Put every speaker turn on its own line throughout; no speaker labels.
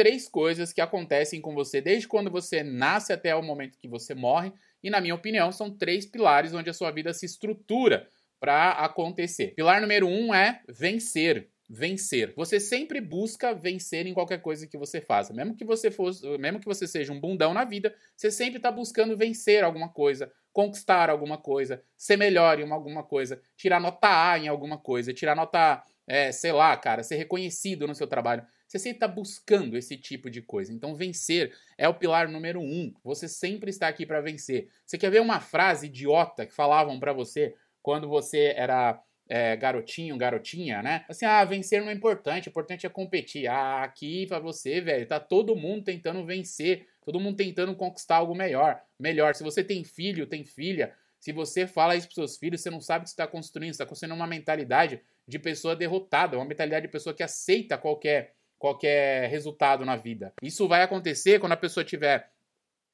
três coisas que acontecem com você desde quando você nasce até o momento que você morre, e na minha opinião, são três pilares onde a sua vida se estrutura para acontecer. Pilar número um é vencer vencer. Você sempre busca vencer em qualquer coisa que você faça. Mesmo que você fosse, mesmo que você seja um bundão na vida, você sempre está buscando vencer alguma coisa, conquistar alguma coisa, ser melhor em alguma coisa, tirar nota A em alguma coisa, tirar nota, é, sei lá, cara, ser reconhecido no seu trabalho. Você sempre está buscando esse tipo de coisa. Então, vencer é o pilar número um. Você sempre está aqui para vencer. Você quer ver uma frase idiota que falavam para você quando você era é, garotinho, garotinha, né? Assim, ah, vencer não é importante, o importante é competir. Ah, aqui pra você, velho, tá todo mundo tentando vencer, todo mundo tentando conquistar algo melhor. Melhor, se você tem filho, tem filha, se você fala isso pros seus filhos, você não sabe o que você está construindo, você está construindo uma mentalidade de pessoa derrotada, uma mentalidade de pessoa que aceita qualquer, qualquer resultado na vida. Isso vai acontecer quando a pessoa tiver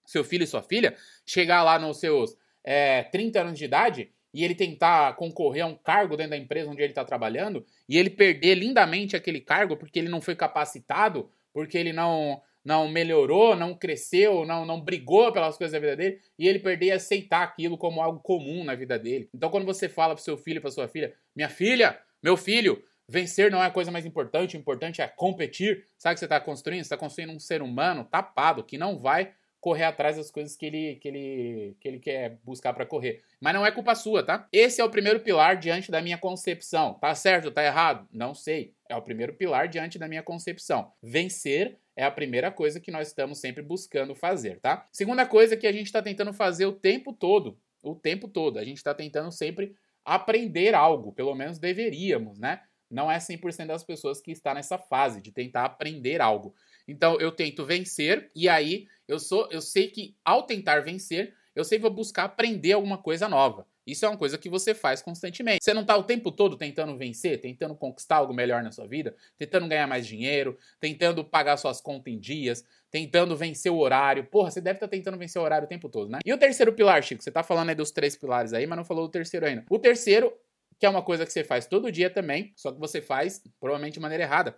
seu filho e sua filha, chegar lá nos seus é, 30 anos de idade e ele tentar concorrer a um cargo dentro da empresa onde ele está trabalhando e ele perder lindamente aquele cargo porque ele não foi capacitado, porque ele não não melhorou, não cresceu, não, não brigou pelas coisas da vida dele, e ele perder e aceitar aquilo como algo comum na vida dele. Então, quando você fala pro seu filho, pra sua filha, minha filha, meu filho, vencer não é a coisa mais importante, o importante é competir, sabe o que você está construindo? Você está construindo um ser humano tapado que não vai correr atrás das coisas que ele, que ele, que ele quer buscar para correr. Mas não é culpa sua, tá? Esse é o primeiro pilar diante da minha concepção. Tá certo? Tá errado? Não sei. É o primeiro pilar diante da minha concepção. Vencer é a primeira coisa que nós estamos sempre buscando fazer, tá? Segunda coisa que a gente está tentando fazer o tempo todo, o tempo todo, a gente está tentando sempre aprender algo, pelo menos deveríamos, né? Não é 100% das pessoas que está nessa fase de tentar aprender algo. Então eu tento vencer e aí eu sou, eu sei que ao tentar vencer, eu sempre vou buscar aprender alguma coisa nova. Isso é uma coisa que você faz constantemente. Você não está o tempo todo tentando vencer, tentando conquistar algo melhor na sua vida, tentando ganhar mais dinheiro, tentando pagar suas contas em dias, tentando vencer o horário. Porra, você deve estar tá tentando vencer o horário o tempo todo, né? E o terceiro pilar, Chico? Você está falando aí dos três pilares aí, mas não falou do terceiro ainda. O terceiro, que é uma coisa que você faz todo dia também, só que você faz provavelmente de maneira errada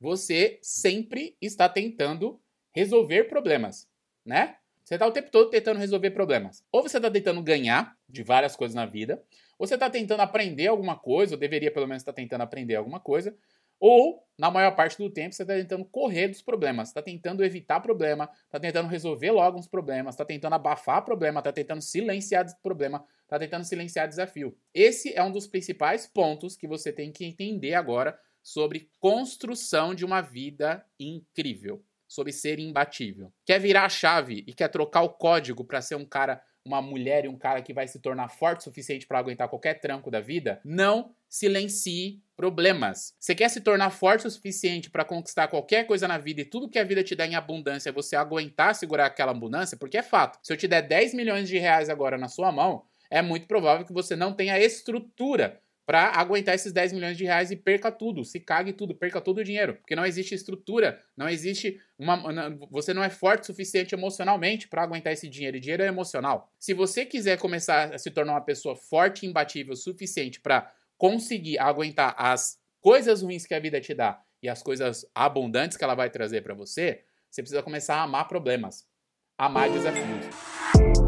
você sempre está tentando resolver problemas, né? Você está o tempo todo tentando resolver problemas. Ou você está tentando ganhar de várias coisas na vida, ou você está tentando aprender alguma coisa, ou deveria pelo menos estar tá tentando aprender alguma coisa, ou, na maior parte do tempo, você está tentando correr dos problemas, está tentando evitar problema, está tentando resolver logo uns problemas, está tentando abafar problema, está tentando silenciar problema, está tentando silenciar desafio. Esse é um dos principais pontos que você tem que entender agora sobre construção de uma vida incrível, sobre ser imbatível. Quer virar a chave e quer trocar o código para ser um cara, uma mulher e um cara que vai se tornar forte o suficiente para aguentar qualquer tranco da vida? Não silencie problemas. Você quer se tornar forte o suficiente para conquistar qualquer coisa na vida e tudo que a vida te dá em abundância, você aguentar segurar aquela abundância? Porque é fato. Se eu te der 10 milhões de reais agora na sua mão, é muito provável que você não tenha estrutura para aguentar esses 10 milhões de reais e perca tudo, se cague tudo, perca todo o dinheiro. Porque não existe estrutura, não existe uma. Você não é forte o suficiente emocionalmente para aguentar esse dinheiro. E dinheiro é emocional. Se você quiser começar a se tornar uma pessoa forte e imbatível o suficiente para conseguir aguentar as coisas ruins que a vida te dá e as coisas abundantes que ela vai trazer para você, você precisa começar a amar problemas, amar desafios.